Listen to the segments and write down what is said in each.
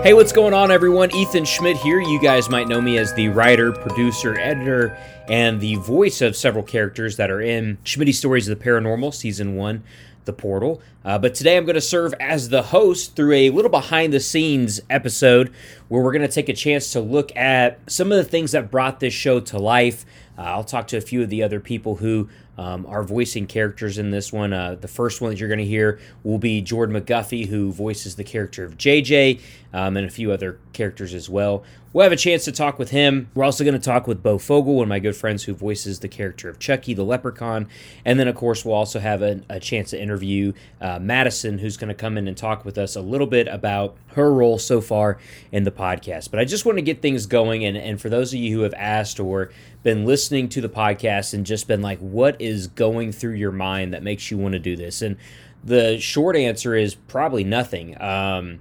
Hey, what's going on, everyone? Ethan Schmidt here. You guys might know me as the writer, producer, editor, and the voice of several characters that are in Schmitty Stories of the Paranormal, Season 1, The Portal. Uh, but today I'm going to serve as the host through a little behind the scenes episode where we're going to take a chance to look at some of the things that brought this show to life. Uh, I'll talk to a few of the other people who um, are voicing characters in this one. Uh, the first one that you're going to hear will be Jordan McGuffey, who voices the character of JJ, um, and a few other characters as well. We'll have a chance to talk with him. We're also going to talk with Beau Fogel, one of my good friends who voices the character of Chucky the Leprechaun. And then, of course, we'll also have a, a chance to interview uh, Madison, who's going to come in and talk with us a little bit about her role so far in the podcast. But I just want to get things going. And, and for those of you who have asked or been listening to the podcast and just been like, what is going through your mind that makes you want to do this? And the short answer is probably nothing. Um,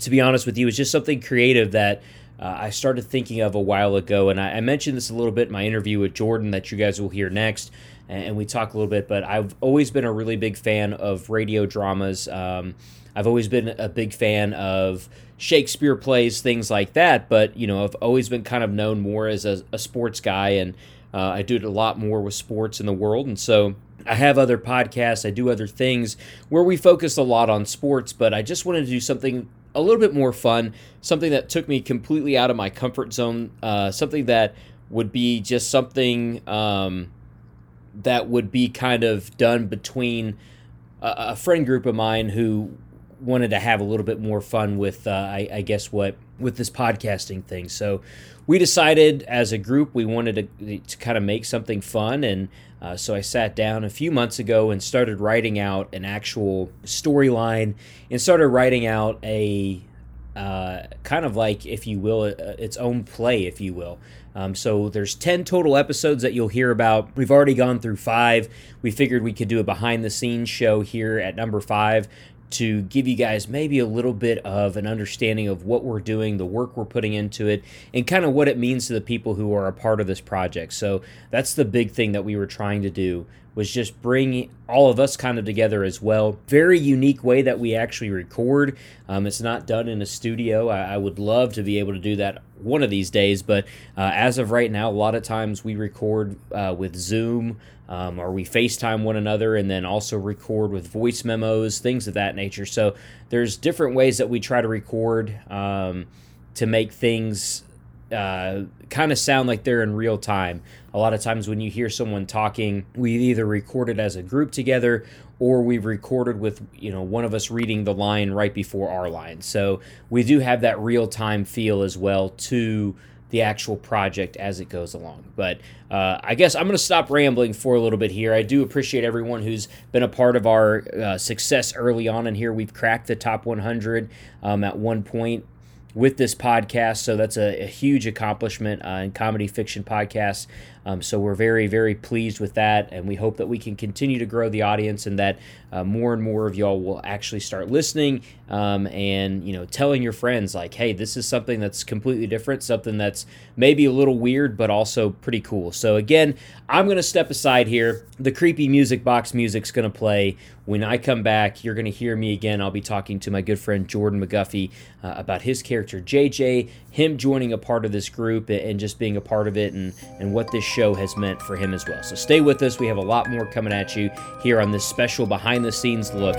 to be honest with you, it's just something creative that uh, I started thinking of a while ago. And I, I, mentioned this a little bit in my interview with Jordan that you guys will hear next. And, and we talk a little bit, but I've always been a really big fan of radio dramas. Um, I've always been a big fan of Shakespeare plays, things like that. But, you know, I've always been kind of known more as a, a sports guy. And uh, I do it a lot more with sports in the world. And so I have other podcasts, I do other things where we focus a lot on sports, but I just wanted to do something a little bit more fun, something that took me completely out of my comfort zone, uh, something that would be just something um, that would be kind of done between a, a, friend group of mine who wanted to have a little bit more fun with, uh, I, I, guess, what with this podcasting thing. So we decided as a group we wanted to, to kind of make something fun and uh, so I sat down a few months ago and started writing out an actual storyline and started writing out a uh, kind of like, if you will, its own play, if you will. Um, so there's 10 total episodes that you'll hear about. We've already gone through five. We figured we could do a behind the scenes show here at number five to give you guys maybe a little bit of an understanding of what we're doing, the work we're putting into it, and kind of what it means to the people who are a part of this project. So that's the big thing that we were trying to do was just bring all of us kind of together as well. Very unique way that we actually record. Um, it's not done in a studio. I, I, would love to be able to do that one of these days, but uh, as of right now, a lot of times we record uh, with Zoom um, or we FaceTime one another and then also record with voice memos, things of that nature. So there's different ways that we try to record um, to make things uh, kind of sound like they're in real time. A lot of times when you hear someone talking, we either record it as a group together or we've recorded with you know one of us reading the line right before our line. So we do have that real time feel as well to the actual project as it goes along. But uh, I guess I'm going to stop rambling for a little bit here. I do appreciate everyone who's been a part of our uh, success early on in here. We've cracked the top 100 um, at one point with this podcast. So that's a, a huge accomplishment uh, in comedy fiction podcasts. Um, so we're very, very pleased with that, and we hope that we can continue to grow the audience and that uh, more and more of y'all will actually start listening um, and you know telling your friends like, hey, this is something that's completely different, something that's maybe a little weird but also pretty cool. So again, I'm gonna step aside here. The creepy music box music's gonna play. When I come back, you're gonna hear me again. I'll be talking to my good friend Jordan McGuffey uh, about his character JJ, him joining a part of this group and just being a part of it, and and what this show has meant for him as well. So stay with us. We have a lot more coming at you here on this special behind the scenes look.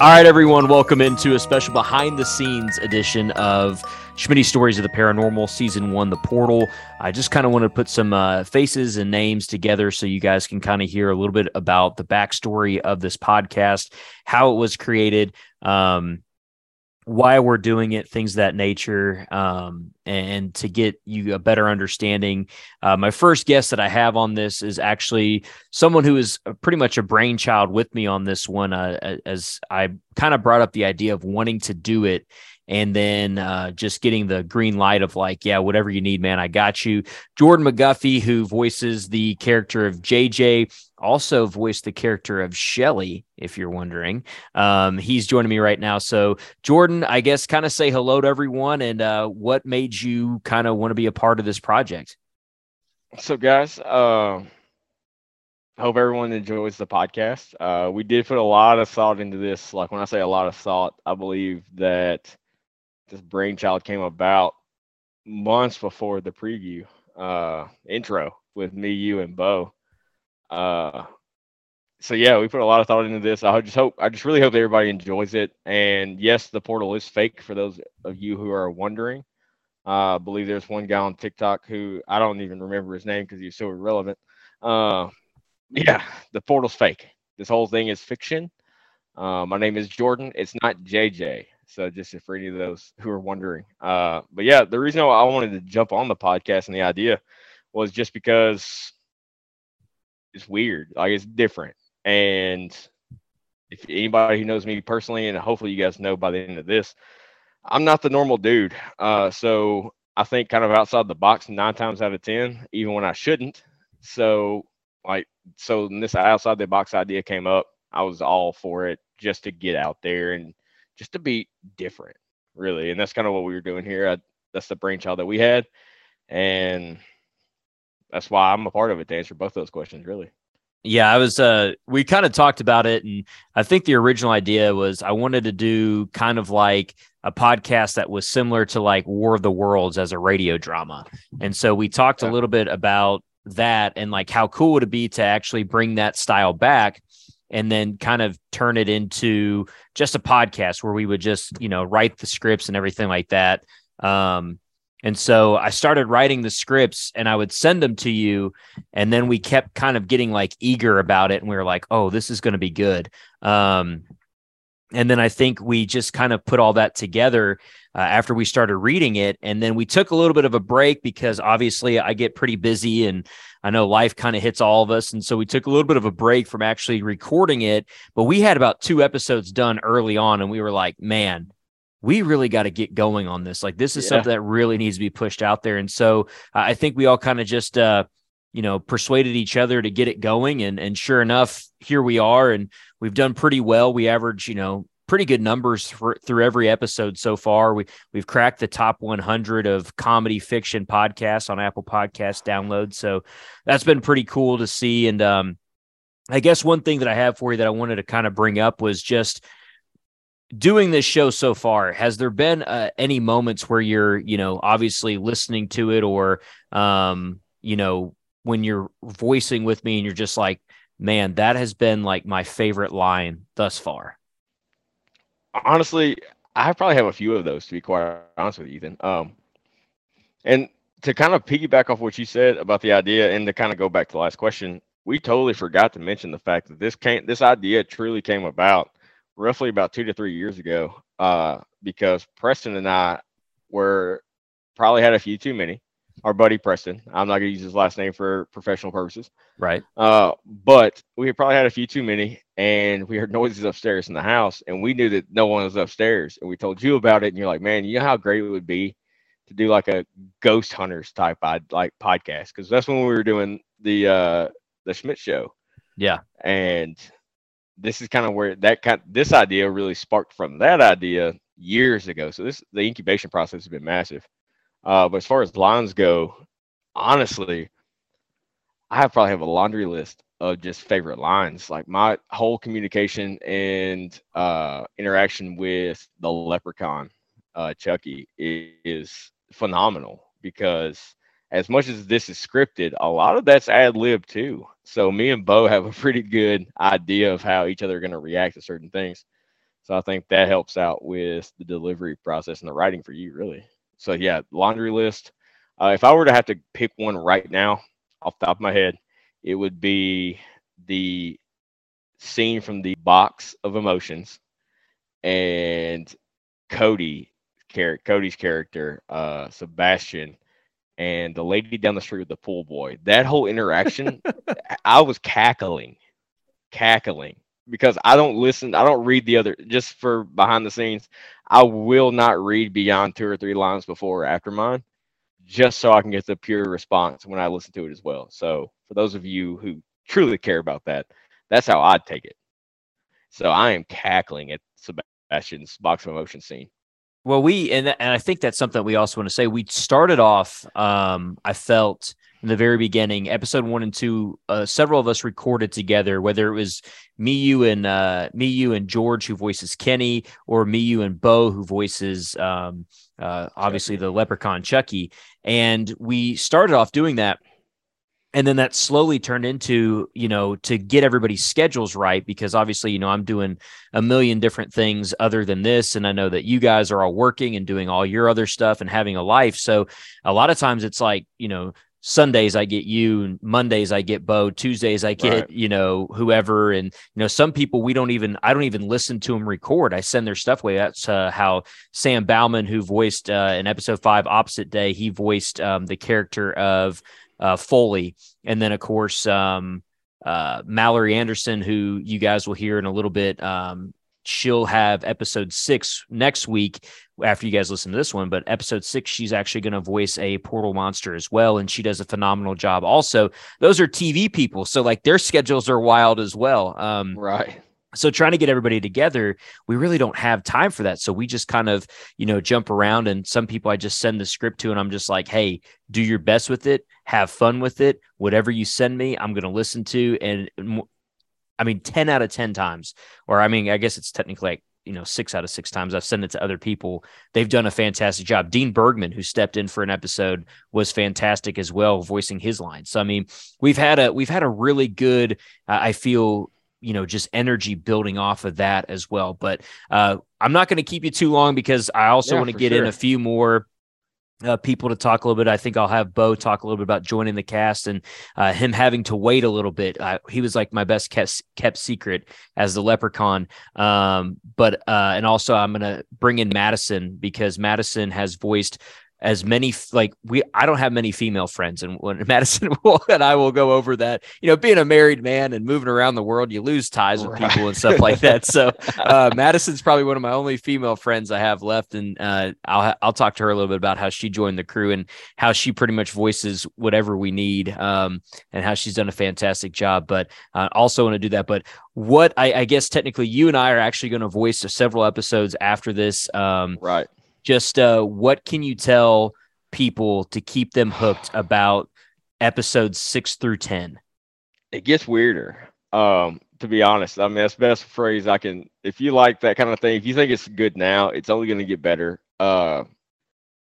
All right, everyone, welcome into a special behind the scenes edition of Schmitty Stories of the Paranormal, Season 1, The Portal. I just kind of want to put some uh, faces and names together so you guys can kind of hear a little bit about the backstory of this podcast, how it was created, um, why we're doing it, things that nature, um, and to get you a better understanding. Uh, my first guest that I have on this is actually someone who is pretty much a brainchild with me on this one, uh, as I kind of brought up the idea of wanting to do it and then uh, just getting the green light of like, yeah, whatever you need, man, I got you. Jordan McGuffey, who voices the character of JJ, also voiced the character of Shelly, if you're wondering. Um, he's joining me right now. So, Jordan, I guess kind of say hello to everyone and uh, what made you kind of want to be a part of this project? So, guys? Uh, hope everyone enjoys the podcast. Uh, we did put a lot of thought into this. Like when I say a lot of thought, I believe that this brainchild came about months before the preview uh, intro with me, you, and Bo. Uh, so yeah, we put a lot of thought into this. I just hope, I just really hope everybody enjoys it. And yes, the portal is fake for those of you who are wondering. Uh, I believe there's one guy on TikTok who I don't even remember his name because he's so irrelevant. Uh, yeah, the portal's fake. This whole thing is fiction. Uh, my name is Jordan. It's not JJ. So just for any of those who are wondering. Uh, but yeah, the reason why I wanted to jump on the podcast and the idea was just because it's weird. Like it's different. And if anybody who knows me personally, and hopefully you guys know by the end of this, I'm not the normal dude. Uh, so I think kind of outside the box nine times out of ten, even when I shouldn't. So like so this outside the box idea came up, I was all for it just to get out there and just to be different, really. And that's kind of what we were doing here. I, that's the brainchild that we had, and that's why I'm a part of it to answer both those questions, really. Yeah, I was uh we kind of talked about it and I think the original idea was I wanted to do kind of like a podcast that was similar to like War of the Worlds as a radio drama. And so we talked yeah. a little bit about that and like how cool would it be to actually bring that style back and then kind of turn it into just a podcast where we would just, you know, write the scripts and everything like that. Um and so I started writing the scripts and I would send them to you. And then we kept kind of getting like eager about it. And we were like, oh, this is going to be good. Um, and then I think we just kind of put all that together uh, after we started reading it. And then we took a little bit of a break because obviously I get pretty busy and I know life kind of hits all of us. And so we took a little bit of a break from actually recording it. But we had about two episodes done early on. And we were like, man, we really got to get going on this. Like this is yeah. something that really needs to be pushed out there. And so uh, I think we all kind of just uh, you know persuaded each other to get it going and and sure enough here we are and we've done pretty well. We average, you know, pretty good numbers for, through every episode so far. We we've cracked the top 100 of comedy fiction podcasts on Apple Podcast downloads. So that's been pretty cool to see and um I guess one thing that I have for you that I wanted to kind of bring up was just doing this show so far has there been uh, any moments where you're you know obviously listening to it or um you know when you're voicing with me and you're just like man that has been like my favorite line thus far honestly i probably have a few of those to be quite honest with you ethan um and to kind of piggyback off what you said about the idea and to kind of go back to the last question we totally forgot to mention the fact that this came this idea truly came about roughly about two to three years ago uh, because Preston and I were probably had a few too many. Our buddy Preston, I'm not gonna use his last name for professional purposes, right? Uh, but we probably had a few too many, and we heard noises upstairs in the house, and we knew that no one was upstairs, and we told you about it, and you're like, man, you know how great it would be to do like a ghost hunters type like podcast because that's when we were doing the uh the Schmidt show. Yeah, and this is kind of where that kind this idea really sparked from that idea years ago. So this the incubation process has been massive. Uh, but as far as lines go, honestly, I probably have a laundry list of just favorite lines. Like my whole communication and uh, interaction with the leprechaun, uh, Chucky, is, is phenomenal because as much as this is scripted, a lot of that's ad lib too. So me and Bo have a pretty good idea of how each other are going to react to certain things. So I think that helps out with the delivery process and the writing for you, really. So yeah, laundry list. Uh, if I were to have to pick one right now, off the top of my head, it would be the scene from the box of emotions and Cody, Cody's character, uh, Sebastian and the lady down the street with the pool boy. That whole interaction, I was cackling, cackling because I don't listen, I don't read the other just for behind the scenes. I will not read beyond two or three lines before or after mine, just so I can get the pure response when I listen to it as well. So for those of you who truly care about that, that's how I'd take it. So I am cackling at Sebastian's box of emotion scene. Well, we and and I think that's something we also want to say. We started off. Um, I felt in the very beginning, episode one and two, uh, several of us recorded together, whether it was me, you, and uh, me, you, and George, who voices Kenny, or me, you, and Bo, who voices um, uh, obviously the leprechaun Chucky. And we started off doing that and then that slowly turned into you know to get everybody's schedules right because obviously you know i'm doing a million different things other than this and i know that you guys are all working and doing all your other stuff and having a life so a lot of times it's like you know sundays i get you mondays i get bo tuesdays i get right. you know whoever. And you know some people we don't even i don't even listen to them record. I send their stuff away. That's uh, how sam bauman who voiced uh, in episode five opposite day he voiced um, the character of uh, Foley, and then of course um, uh, Mallory Anderson, who you guys will hear in a little bit. Um, she'll have episode six next week after you guys listen to this one. But episode six, she's actually going to voice a portal monster as well, and she does a phenomenal job. Also, those are TV people, so like their schedules are wild as well. Um, right so trying to get everybody together we really don't have time for that so we just kind of you know jump around and some people i just send the script to and i'm just like hey do your best with it have fun with it whatever you send me i'm going to listen to and i mean 10 out of 10 times or i mean i guess it's technically like you know six out of six times. I've sent it to other people. They've done a fantastic job. Dean bergman who stepped in for an episode was fantastic as well voicing his line so i mean we've had a we've had a really good uh, i feel you know just energy building off of that as well. But uh, i'm not going to keep you too long because i also yeah, want to get sure. in a few more uh, people to talk a little bit. I think I'll have Bo talk a little bit about joining the cast and uh, him having to wait a little bit. He was like my best kept, kept secret as the leprechaun. Um, but uh, and also I'm gonna bring in Madison because Madison has voiced as many like we I don't have many female friends and when Madison will and I will go over that. You know being a married man and moving around the world you lose ties with people and stuff like that. So uh, Madison's probably one of my only female friends I have left and uh, I'll I'll talk to her a little bit about how she joined the crew and how she pretty much voices whatever we need um, and how she's done a fantastic job. But uh, also want to do that. But what I, I, guess technically you and I are actually going to voice several episodes after this um, right just uh, what can you tell people to keep them hooked about episodes six through 10? It gets weirder. Um, to be honest, I mean, that's best phrase I can. If you like that kind of thing, if you think it's good now, it's only going to get better. Uh,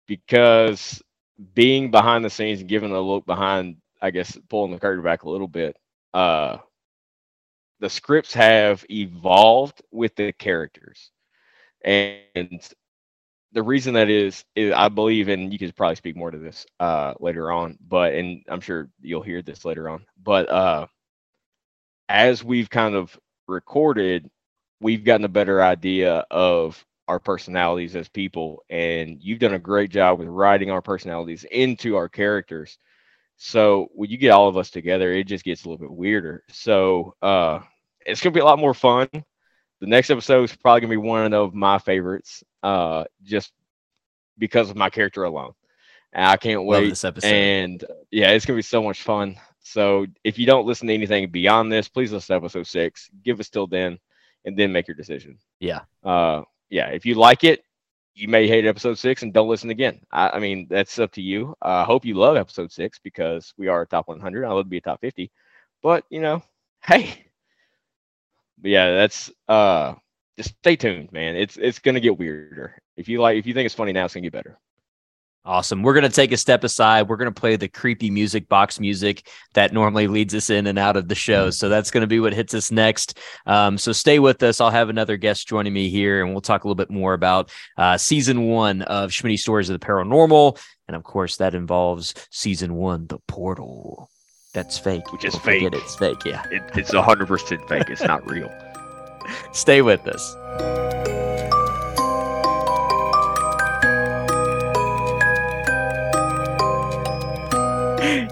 because being behind the scenes and giving a look behind, I guess, pulling the curtain back a little bit, uh, the scripts have evolved with the characters. And the reason that is, is I believe, and you could probably speak more to this uh, later on, but and I'm sure you'll hear this later on. But uh, as we've kind of recorded, we've gotten a better idea of our personalities as people, and you've done a great job with writing our personalities into our characters. So when you get all of us together, it just gets a little bit weirder. So uh, it's gonna be a lot more fun. The next episode is probably gonna be one of my favorites uh, just because of my character alone. And I can't wait. this episode. And yeah, it's gonna be so much fun. So if you don't listen to anything beyond this, please listen to episode six. Give us till then, and then make your decision. Yeah. Uh, yeah. If you like it, you may hate episode six and don't listen again. I, I mean, that's up to you. I uh, hope you love episode six because we are a top 100. I love to be a top 50, but you know, hey, but yeah, that's uh just stay tuned, man. It's it's gonna get weirder. If you like, if you think it's funny now, it's gonna get better. Awesome. We're going to take a step aside. We're going to play the creepy music box music that normally leads us in and out of the show. So that's going to be what hits us next. Um, so stay with us. I'll have another guest joining me here, and we'll talk a little bit more about uh, season one of Schmitty Stories of the Paranormal. And of course, that involves season one, The Portal. That's fake. Which is Don't fake. It's fake. Yeah. It, it's 100% fake. It's not real. Stay with us.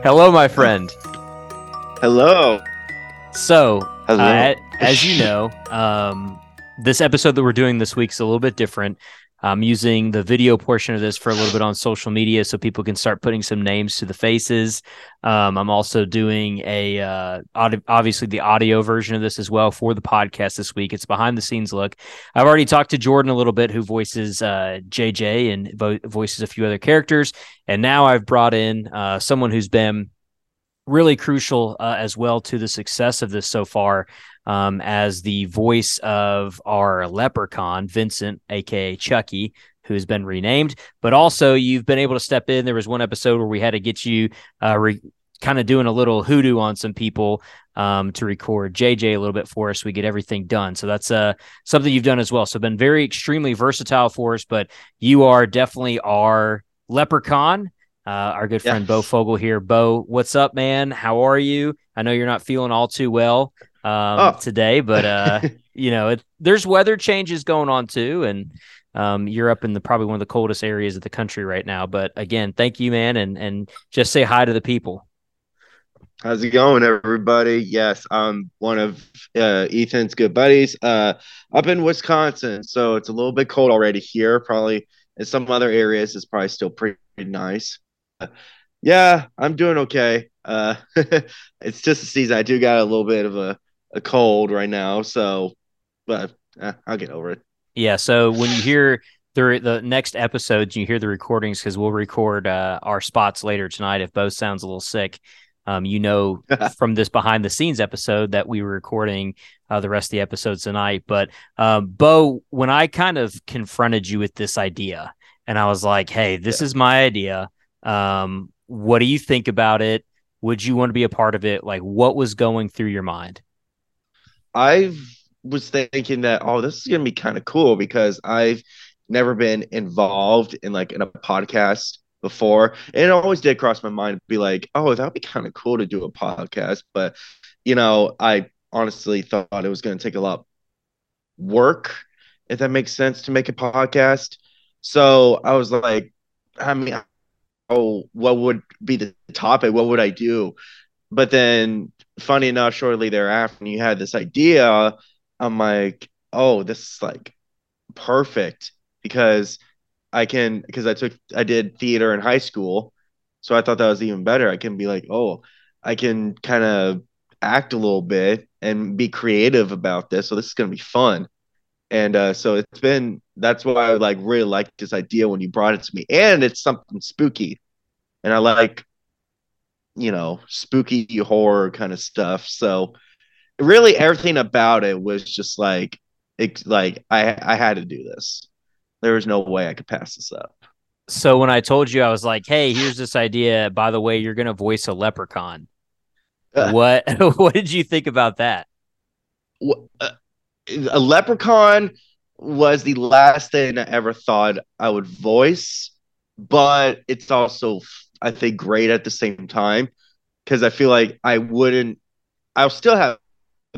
Hello, my friend. Hello. So, Hello. Uh, as you know, um, this episode that we're doing this week is a little bit different. I'm using the video portion of this for a little bit on social media so people can start putting some names to the faces. Um, I'm also doing a uh, audio, obviously the audio version of this as well for the podcast this week. It's behind the scenes look. I've already talked to Jordan a little bit, who voices uh, JJ and vo- voices a few other characters, and now I've brought in uh, someone who's been really crucial uh, as well to the success of this so far. Um, as the voice of our leprechaun, Vincent, aka Chucky, who's been renamed. But also, you've been able to step in. There was one episode where we had to get you uh, re- kind of doing a little hoodoo on some people um, to record JJ a little bit for us. We get everything done. So that's uh, something you've done as well. So been very extremely versatile for us. But you are definitely our leprechaun. Uh, our good friend. Bo Fogel here. Bo, what's up, man? How are you? I know you're not feeling all too well um, oh. today, but uh, you know, it, there's weather changes going on too, and um, you're up in the probably one of the coldest areas of the country right now. But again, thank you, man, and and just say hi to the people. How's it going, everybody? Yes, I'm one of uh, Ethan's good buddies uh, up in Wisconsin. So it's a little bit cold already here. Probably in some other areas, it's probably still pretty nice. Uh, yeah, I'm doing okay. Uh, it's just a season. I do got a little bit of a, a cold right now. So, but eh, I'll get over it. Yeah. So when you hear the the next episodes, you hear the recordings because we'll record uh, our spots later tonight. If both sounds a little sick, um, you know from this behind the scenes episode that we were recording uh, the rest of the episodes tonight. But um, Bo, when I kind of confronted you with this idea, and I was like, "Hey, this yeah. is my idea. Um, what do you think about it? Would you want to be a part of it? Like, what was going through your mind?" I've was thinking that oh this is gonna be kind of cool because I've never been involved in like in a podcast before. And it always did cross my mind to be like oh that'd be kind of cool to do a podcast. But you know I honestly thought it was gonna take a lot work if that makes sense to make a podcast. So I was like I mean oh what would be the topic? What would I do but then funny enough shortly thereafter you had this idea I'm like, oh, this is like perfect because I can because I took I did theater in high school, so I thought that was even better. I can be like, oh, I can kind of act a little bit and be creative about this. So this is gonna be fun. And uh, so it's been that's why I like really liked this idea when you brought it to me. And it's something spooky. And I like, you know, spooky horror kind of stuff. So really everything about it was just like it, like I I had to do this. There was no way I could pass this up. So when I told you I was like, "Hey, here's this idea. By the way, you're going to voice a leprechaun." Uh, what what did you think about that? Uh, a leprechaun was the last thing I ever thought I would voice, but it's also I think great at the same time because I feel like I wouldn't I'll still have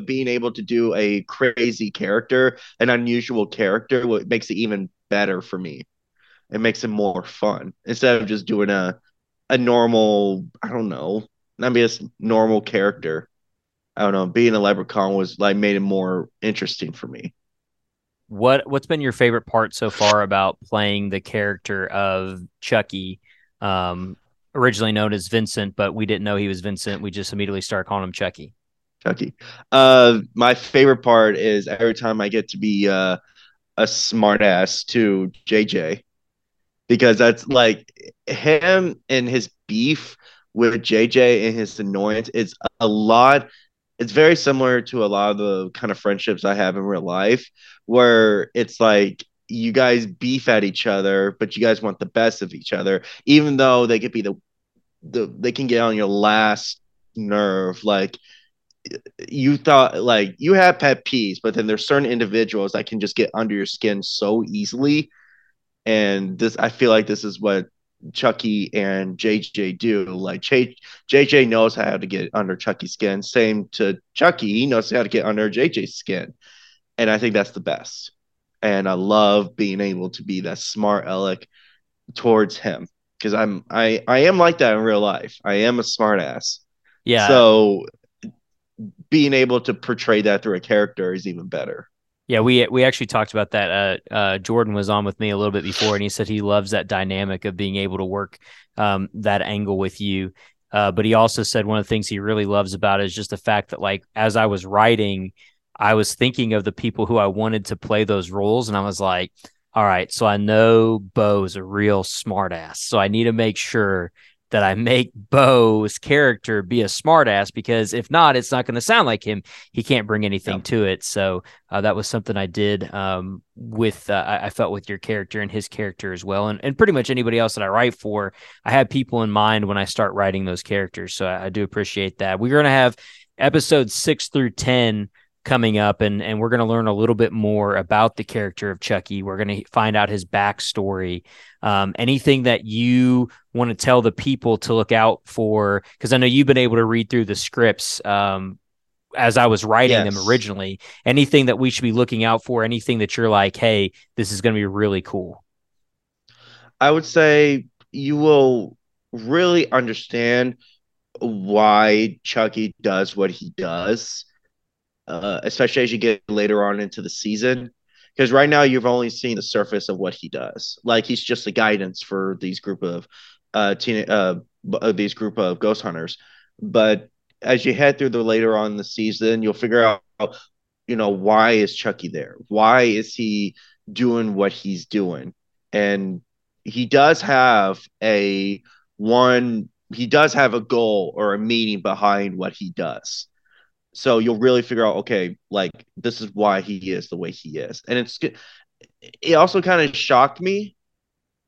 being able to do a crazy character, an unusual character, what makes it even better for me. It makes it more fun instead of just doing a a normal, I don't know, not be a normal character. I don't know. Being a leprechaun was like made it more interesting for me. What What's been your favorite part so far about playing the character of Chucky? Um, originally known as Vincent, but we didn't know he was Vincent. We just immediately started calling him Chucky. Chucky. Uh, my favorite part is every time I get to be uh, a smartass to JJ because that's like him and his beef with JJ and his annoyance. It's a lot. It's very similar to a lot of the kind of friendships I have in real life where it's like you guys beef at each other, but you guys want the best of each other, even though they could be the the they can get on your last nerve. Like you thought like you have pet peeves, but then there's certain individuals that can just get under your skin so easily. And this, I feel like this is what Chucky and JJ do. Like JJ knows how to get under Chucky's skin. Same to Chucky, he knows how to get under JJ's skin. And I think that's the best. And I love being able to be that smart aleck towards him because I'm I I am like that in real life. I am a smart ass. Yeah. So being able to portray that through a character is even better. Yeah, we we actually talked about that. Uh, uh, Jordan was on with me a little bit before, and he said he loves that dynamic of being able to work um, that angle with you. Uh, but he also said one of the things he really loves about it is just the fact that, like, as I was writing, I was thinking of the people who I wanted to play those roles, and I was like, all right, so I know Bo is a real smartass, so I need to make sure that I make Bo's character be a smartass because if not, it's not going to sound like him. He can't bring anything yeah. to it. So uh, that was something I did um, with uh, I, I, felt with your character and his character as well, and and pretty much anybody else that I write for. I have people in mind when I start writing those characters, so I, I do appreciate that. We're going to have episodes six through ten coming up and and we're going to learn a little bit more about the character of Chucky. We're going to find out his backstory. Um, anything that you want to tell the people to look out for because I know you've been able to read through the scripts um, as I was writing yes. them originally. Anything that we should be looking out for? Anything that you're like, hey, this is going to be really cool. I would say you will really understand why Chucky does what he does uh, especially as you get later on into the season. Because right now you've only seen the surface of what he does. Like he's just a guidance for these group of uh, teen, uh, uh these group of ghost hunters. But as you head through the later on the season, you'll figure out, you know, why is Chucky there? Why is he doing what he's doing? And he does have a one. He does have a goal or a meaning behind what he does so you'll really figure out okay like this is why he is the way he is. And it's it also kind of shocked me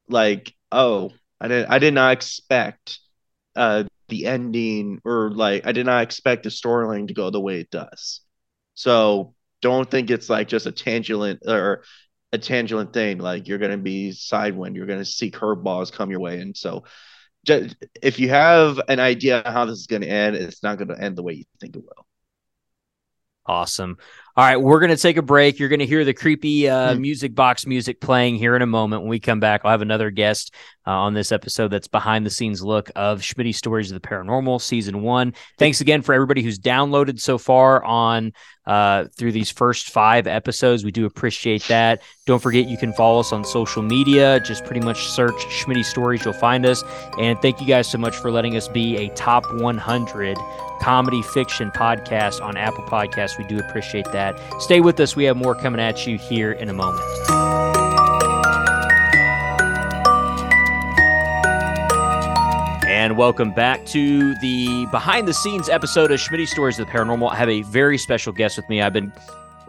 like oh i did i did not expect uh the ending or like i did not expect the storyline to go the way it does. So don't think it's like just a tangent or a tangent thing like you're going to be sidewind you're going to see curveballs come your way. And so just, if you have an idea how this is going to end it's not going to end the way you think it will Awesome. All right, we're going to take a break. You're going to hear the creepy uh, mm. music box music playing here in a moment. When we come back, I'll have another guest uh, on this episode that's behind the scenes look of Schmitty Stories of the Paranormal Season 1. Thanks again for everybody who's downloaded so far on uh, through these first five episodes. We do appreciate that. Don't forget you can follow us on social media. Just pretty much search Schmitty Stories, you'll find us. And thank you guys so much for letting us be a top 100 comedy fiction podcast on Apple Podcasts. We do appreciate that. Stay with us. We have more coming at you here in a moment. And welcome back to the behind the scenes episode of Schmitty Stories of the Paranormal. I have a very special guest with me. I've been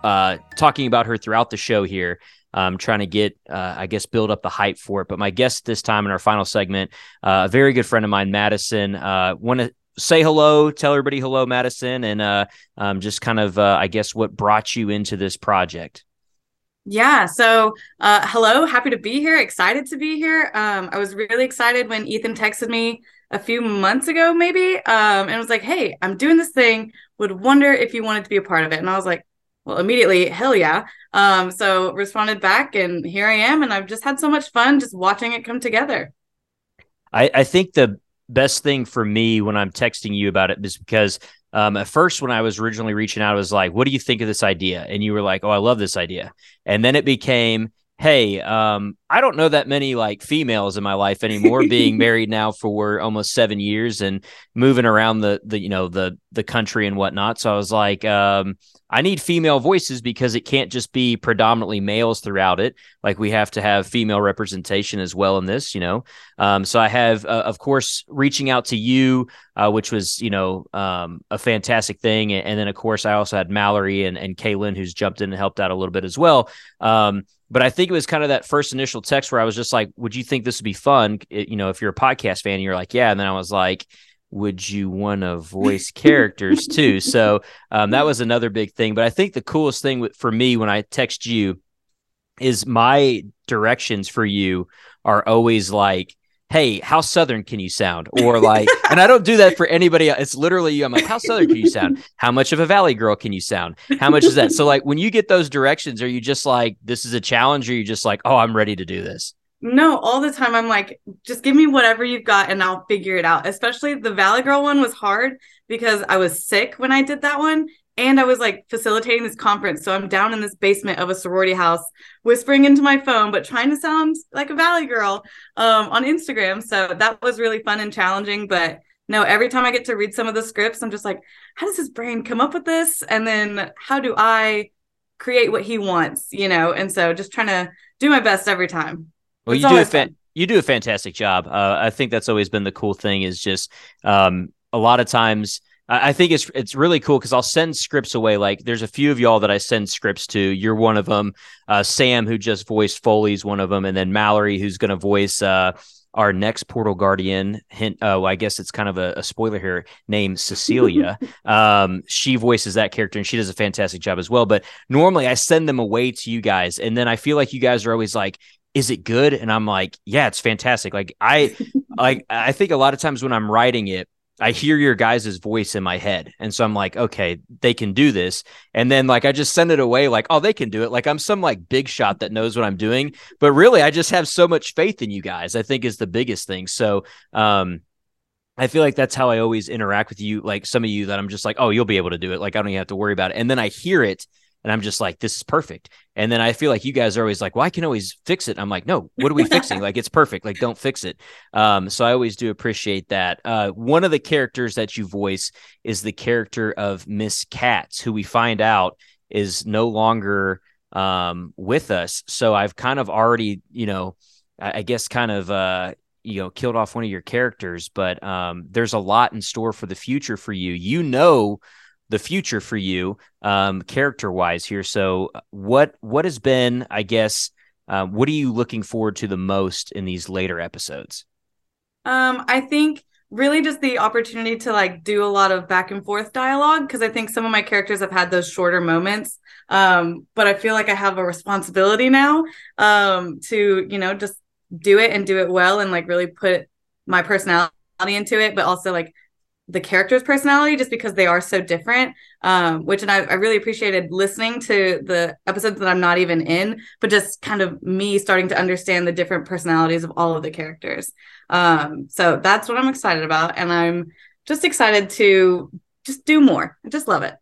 uh, talking about her throughout the show here. Um, trying to get, uh, I guess, build up the hype for it. But my guest this time in our final segment, uh, a very good friend of mine, Madison. Uh, Want say hello, tell everybody hello, Madison, and uh, um, just kind of, uh, I guess, what brought you into this project. Yeah. So, uh, hello, happy to be here. Excited to be here. Um, I was really excited when Ethan texted me a few months ago, maybe, um, and was like, "Hey, I'm doing this thing. Would wonder if you wanted to be a part of it." And I was like, "Well, immediately, hell yeah!" Um, so responded back, and here I am, and I've just had so much fun just watching it come together. I, I think the best thing for me when I'm texting you about it is because um, at first when I was originally reaching out, I was like, "What do you think of this idea?" And you were like, "Oh, I love this idea." And then it became, "Hey, um, I don't know that many like females in my life anymore. being married now for almost seven years and moving around the the you know the the country and whatnot." So I was like, um, I need female voices because it can't just be predominantly males throughout it. Like we have to have female representation as well in this, you know. Um, so I have, uh, of course, reaching out to you, uh, which was, you know, um, a fantastic thing. And, then, of course, I also had Mallory and, and Kaylin, who's jumped in and helped out a little bit as well. Um, but I think it was kind of that first initial text where I was just like, "Would you think this would be fun?" It, you know, if you're a podcast fan, you're like, "Yeah," and then I was like would you want to voice characters too? So um, that was another big thing. But I think the coolest thing for me when I text you is my directions for you are always like, hey, how southern can you sound? Or like, and I don't do that for anybody else. It's literally, you. I'm like, how southern can you sound? How much of a valley girl can you sound? How much is that? So like, when you get those directions, are you just like, this is a challenge, or you just like, oh, I'm ready to do this? No, all the time I'm like, just give me whatever you've got and I'll figure it out. Especially the Valley Girl one was hard because I was sick when I did that one. And I was like facilitating this conference. So I'm down in this basement of a sorority house, whispering into my phone, but trying to sound like a Valley Girl um, on Instagram. So that was really fun and challenging. But no, every time I get to read some of the scripts, I'm just like, how does his brain come up with this? And then how do I create what he wants, you know? And so just trying to do my best every time. Well, it's you do a fan- you do a fantastic job. Uh, I think that's always been the cool thing is just um, a lot of times. I think it's it's really cool because I'll send scripts away. Like there's a few of y'all that I send scripts to. You're one of them. Uh, Sam, who just voiced Foley's one of them, and then Mallory, who's going to voice uh, our next Portal Guardian. Hint, Oh, I guess it's kind of a, a spoiler here. Named Cecilia. um, she voices that character, and she does a fantastic job as well. But normally, I send them away to you guys, and then I feel like you guys are always like, is it good? And I'm like, yeah, it's fantastic. Like I like I think a lot of times when I'm writing it, I hear your guys' voice in my head. And so I'm like, okay, they can do this. And then like I just send it away like, oh, they can do it. Like I'm some like big shot that knows what I'm doing. But really, I just have so much faith in you guys, I think is the biggest thing. So um I feel like that's how I always interact with you, like some of you that I'm just like, oh, you'll be able to do it. Like I don't even have to worry about it. And then I hear it and I'm just like, this is perfect. And then I feel like you guys are always like, well, I can always fix it. I'm like, no, what are we fixing? like, it's perfect. Like, don't fix it. Um, so I always do appreciate that. Uh, one of the characters that you voice is the character of Miss Katz, who we find out is no longer um, with us. So I've kind of already, you know, I, I guess kind of, uh, you know, killed off one of your characters, but um, there's a lot in store for the future for you. You know, the future for you um, character wise here. So what what has been, I guess, uh, what are you looking forward to the most in these later episodes? Um, I think really just the opportunity to like do a lot of back and forth dialogue because I think some of my characters have had those shorter moments. Um, but I feel like I have a responsibility now um, to you know just do it and do it well and like really put my personality into it, but also like the character's personality just because they are so different um, which and I, I, really appreciated listening to the episodes that i'm not even in but just kind of me starting to understand the different personalities of all of the characters um, so that's what i'm excited about and i'm just excited to just do more i just love it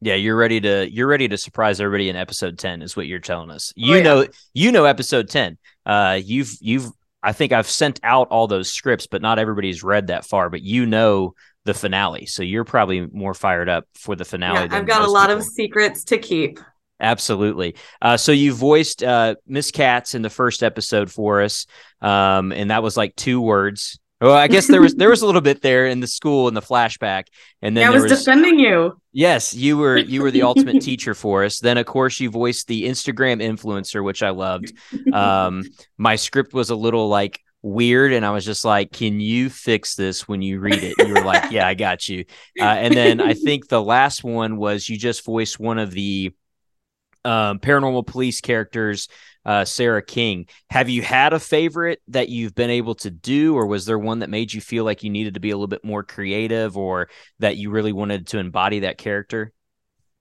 yeah you're ready to you're ready to surprise everybody in episode 10 is what you're telling us you oh, yeah. know you know episode 10 uh you've you've I think I've sent out all those scripts, but not everybody's read that far. But you know the finale. So you're probably more fired up for the finale. Yeah, I've got a lot people. of secrets to keep. Absolutely. Uh, so you voiced uh, Miss Katz in the first episode for us, um, and that was like two words. Well, I guess there was there was a little bit there in the school in the flashback, and then yeah, I was, was, defending you. Yes, you were you were the ultimate teacher for us. Then, of course, you voiced the Instagram influencer, which I loved. Um, my script was a little like weird and i was just like can you fix this when you read it? You were like yeah i got you. Uh, and then i think the last one was you just voiced one of the um, paranormal police characters uh, sarah king. Have you had a favorite that you've been able to do or was there one that made you feel like you needed to be a little bit more creative or that you really wanted to embody that character?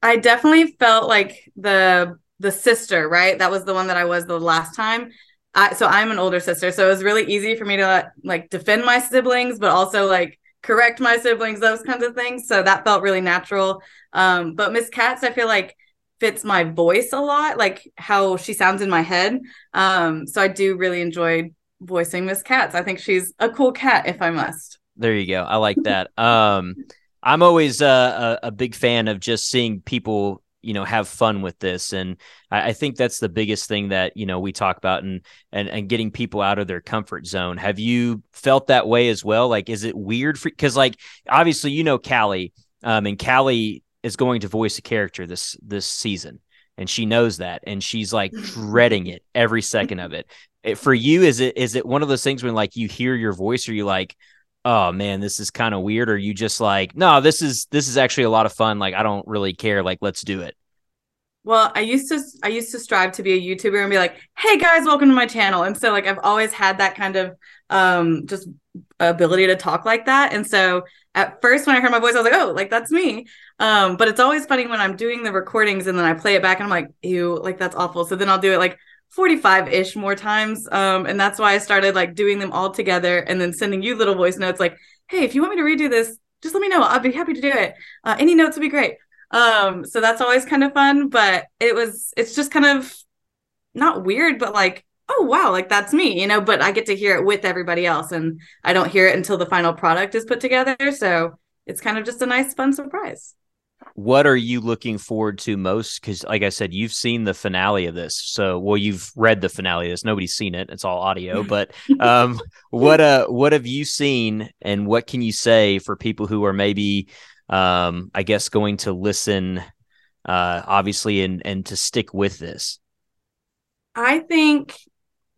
I definitely felt like the the sister right? That was the one that i was the last time I, so I'm an older sister, so it was really easy for me to like defend my siblings, but also like correct my siblings, those kinds of things. So that felt really natural. Um, but Miss Katz, I feel like fits my voice a lot, like how she sounds in my head. Um, so I do really enjoy voicing Miss Katz. I think she's a cool cat, if I must. There you go. I like that. Um, I'm always uh, a, a big fan of just seeing people you know have fun with this. And I, I, think that's the biggest thing that you know we talk about and and and getting people out of their comfort zone. Have you felt that way as well? Like is it weird for because like obviously you know callie um and callie is going to voice a character this this season and she knows that and she's like dreading it every second of it. for you is it is it one of those things when like you hear your voice or you like oh man, this is kind of weird? Or you just like, no, this is this is actually a lot of fun. Like I don't really care. Like let's do it. Well, I used to I used to strive to be a YouTuber and be like, "Hey guys, welcome to my channel." And so like I've always had that kind of um just ability to talk like that. And so at first when I heard my voice I was like, "Oh, like that's me." Um but it's always funny when I'm doing the recordings and then I play it back and I'm like, "Ew, like that's awful." So then I'll do it like 45-ish more times um and that's why I started like doing them all together and then sending you little voice notes like hey if you want me to redo this just let me know. I'll be happy to do it. Uh, any notes would be great. Um so that's always kind of fun but it was it's just kind of not weird but like oh wow like that's me you know but i get to hear it with everybody else and i don't hear it until the final product is put together so it's kind of just a nice fun surprise what are you looking forward to most? Because, like I said, you've seen the finale of this. So, well, you've read the finale of this. Nobody's seen it. It's all audio. But um, what uh, what have you seen, and what can you say for people who are maybe, um, I guess, going to listen, uh, obviously, and and to stick with this? I think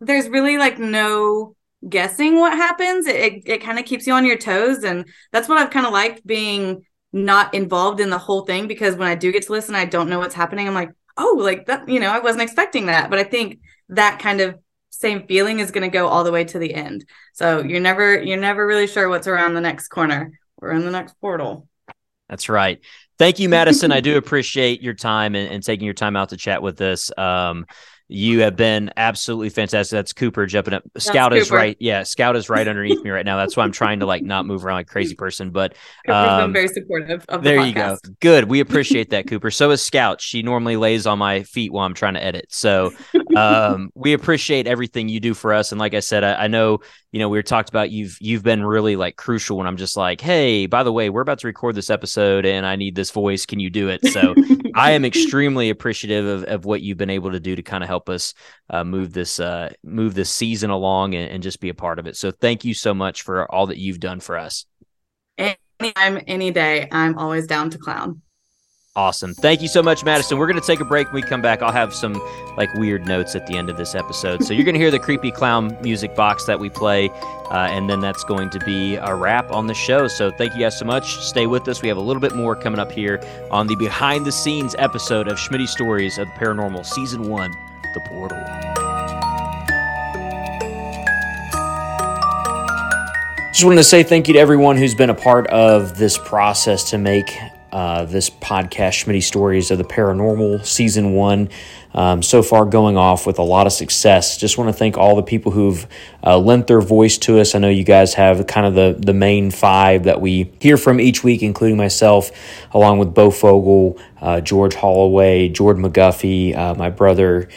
there's really like no guessing what happens. It it, it kind of keeps you on your toes, and that's what I've kind of liked being not involved in the whole thing because when I do get to listen, I don't know what's happening. I'm like, oh, like that, you know, I wasn't expecting that. But I think that kind of same feeling is going to go all the way to the end. So you're never you're never really sure what's around the next corner or in the next portal. That's right. Thank you, Madison. I do appreciate your time and, and, taking your time out to chat with us. Um, you have been absolutely fantastic. That's Cooper jumping up. Scout is right. Yeah, Scout is right underneath me right now. That's why I'm trying to like not move around like crazy person. But um, been very supportive of there the you go. Good. We appreciate that, Cooper. So is Scout. She normally lays on my feet while I'm trying to edit. So um, we appreciate everything you do for us. And like I said, I, I know you know we were talked about you've you've been really like crucial when I'm just like, hey, by the way, we're about to record this episode and I need this voice. Can you do it? So I am extremely appreciative of, of what you've been able to do to kind of help us uh, move this uh, move this season along and, and just be a part of it. So thank you so much for all that you've done for us. Anytime, any day, I'm always down to clown. Awesome. Thank you so much, Madison. We're going to take a break. When we come back, I'll have some like weird notes at the end of this episode. So you're going to hear the creepy clown music box that we play, uh, and then that's going to be a wrap on the show. So thank you guys so much. Stay with us. We have a little bit more coming up here on the behind the scenes episode of Schmitty Stories of the Paranormal Season 1 The Portal. Just wanted to say thank you to everyone who's been a part of this process to make uh, this podcast, Schmitty Stories of the Paranormal, Season 1. Um, so far, going off with a lot of success. Just want to thank all the people who've uh, lent their voice to us. I know you guys have kind of the, the main five that we hear from each week, including myself, along with Bo Fogel, uh, George Holloway, Jordan McGuffey, uh, my brother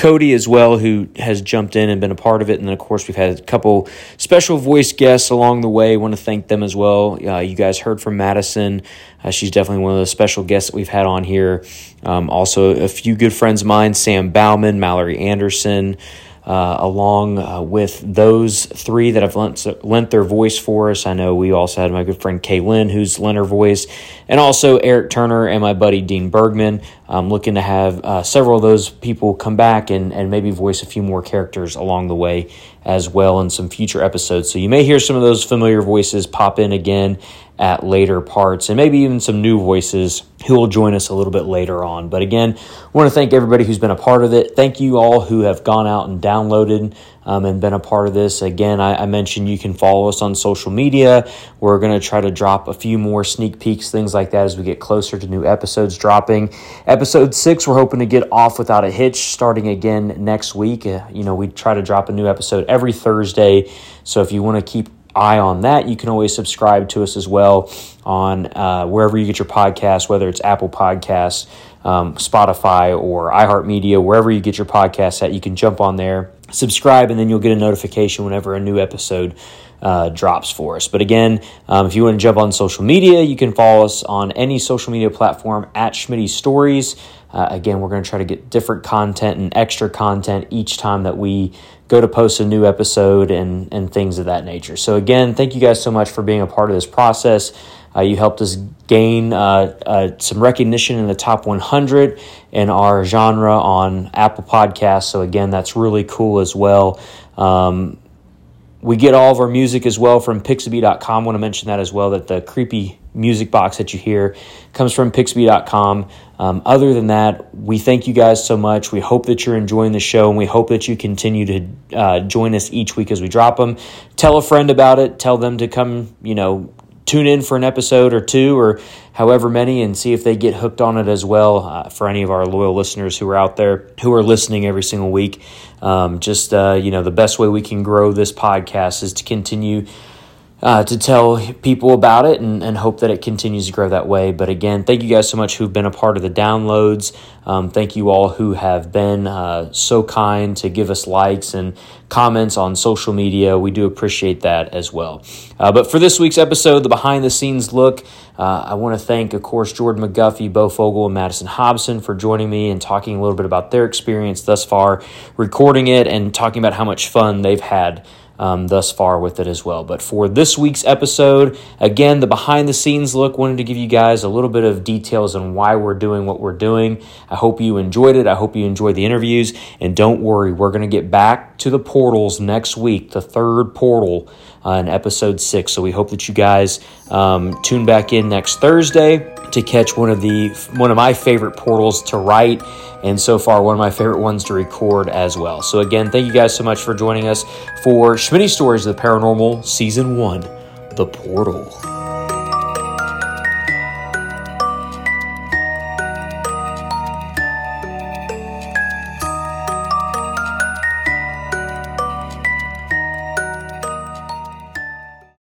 Cody as well, who has jumped in and been a part of it. And then, of course, we've had a couple special voice guests along the way. Want to thank them as well. Uh, you guys heard from Madison. Uh, she's definitely one of the special guests that we've had on here. Um, also, a few good friends of mine Sam Bauman, Mallory Anderson uh, along uh, with those three that have lent, lent their voice for us. I know we also had my good friend Kaylin, who's lent her voice, and also Eric Turner and my buddy Dean Bergman. I'm looking to have uh, several of those people come back and, and maybe voice a few more characters along the way as well in some future episodes. So you may hear some of those familiar voices pop in again at later parts and maybe even some new voices who will join us a little bit later on. But again, I want to thank everybody who's been a part of it. Thank you all who have gone out and downloaded um, and been a part of this. Again, I, I, mentioned you can follow us on social media. We're going to try to drop a few more sneak peeks, things like that, as we get closer to new episodes dropping. Episode six, we're hoping to get off without a hitch starting again next week. Uh, you know, we try to drop a new episode every Thursday. So if you want to keep eye on that, you can always subscribe to us as well on uh, wherever you get your podcasts, whether it's Apple Podcasts, um, Spotify, or iHeartMedia, wherever you get your podcasts at. You can jump on there, subscribe, and then you'll get a notification whenever a new episode uh, drops for us. But again, um, if you want to jump on social media, you can follow us on any social media platform at Schmitty Stories. Uh, again, we're going to try to get different content and extra content each time that we go to post a new episode and, and things of that nature. So, again, thank you guys so much for being a part of this process. Uh, you helped us gain uh, uh, some recognition in the top 100 in our genre on Apple Podcasts. So, again, that's really cool as well. Um, we get all of our music as well from pixabay.com. Want to mention that as well that the creepy music box that you hear comes from pixabay.com. Um, other than that, we thank you guys so much. We hope that you're enjoying the show and we hope that you continue to uh, join us each week as we drop them. Tell a friend about it. Tell them to come, you know, tune in for an episode or two or however many and see if they get hooked on it as well uh, for any of our loyal listeners who are out there who are listening every single week. Um, just uh, you know the best way we can grow this podcast is to continue uh, to tell people about it and, and hope that it continues to grow that way. But again, thank you guys so much who've been a part of the downloads. Um, thank you all who have been uh, so kind to give us likes and comments on social media. We do appreciate that as well. Uh, but for this week's episode, the behind the scenes look, uh, I want to thank, of course, Jordan McGuffey, Bo Fogel, and Madison Hobson for joining me and talking a little bit about their experience thus far, recording it and talking about how much fun they've had um, thus far with it as well. But for this week's episode, again, the behind the scenes look, wanted to give you guys a little bit of details on why we're doing what we're doing. I hope you enjoyed it. I hope you enjoyed the interviews. And don't worry, we're going to get back to the portals next week, the third portal uh, in episode six. So we hope that you guys um, tune back in next Thursday to catch one of the one of my favorite portals to write and so far one of my favorite ones to record as well. So again, thank you guys so much for joining us for Schmitty Stories of the Paranormal Season 1, The Portal.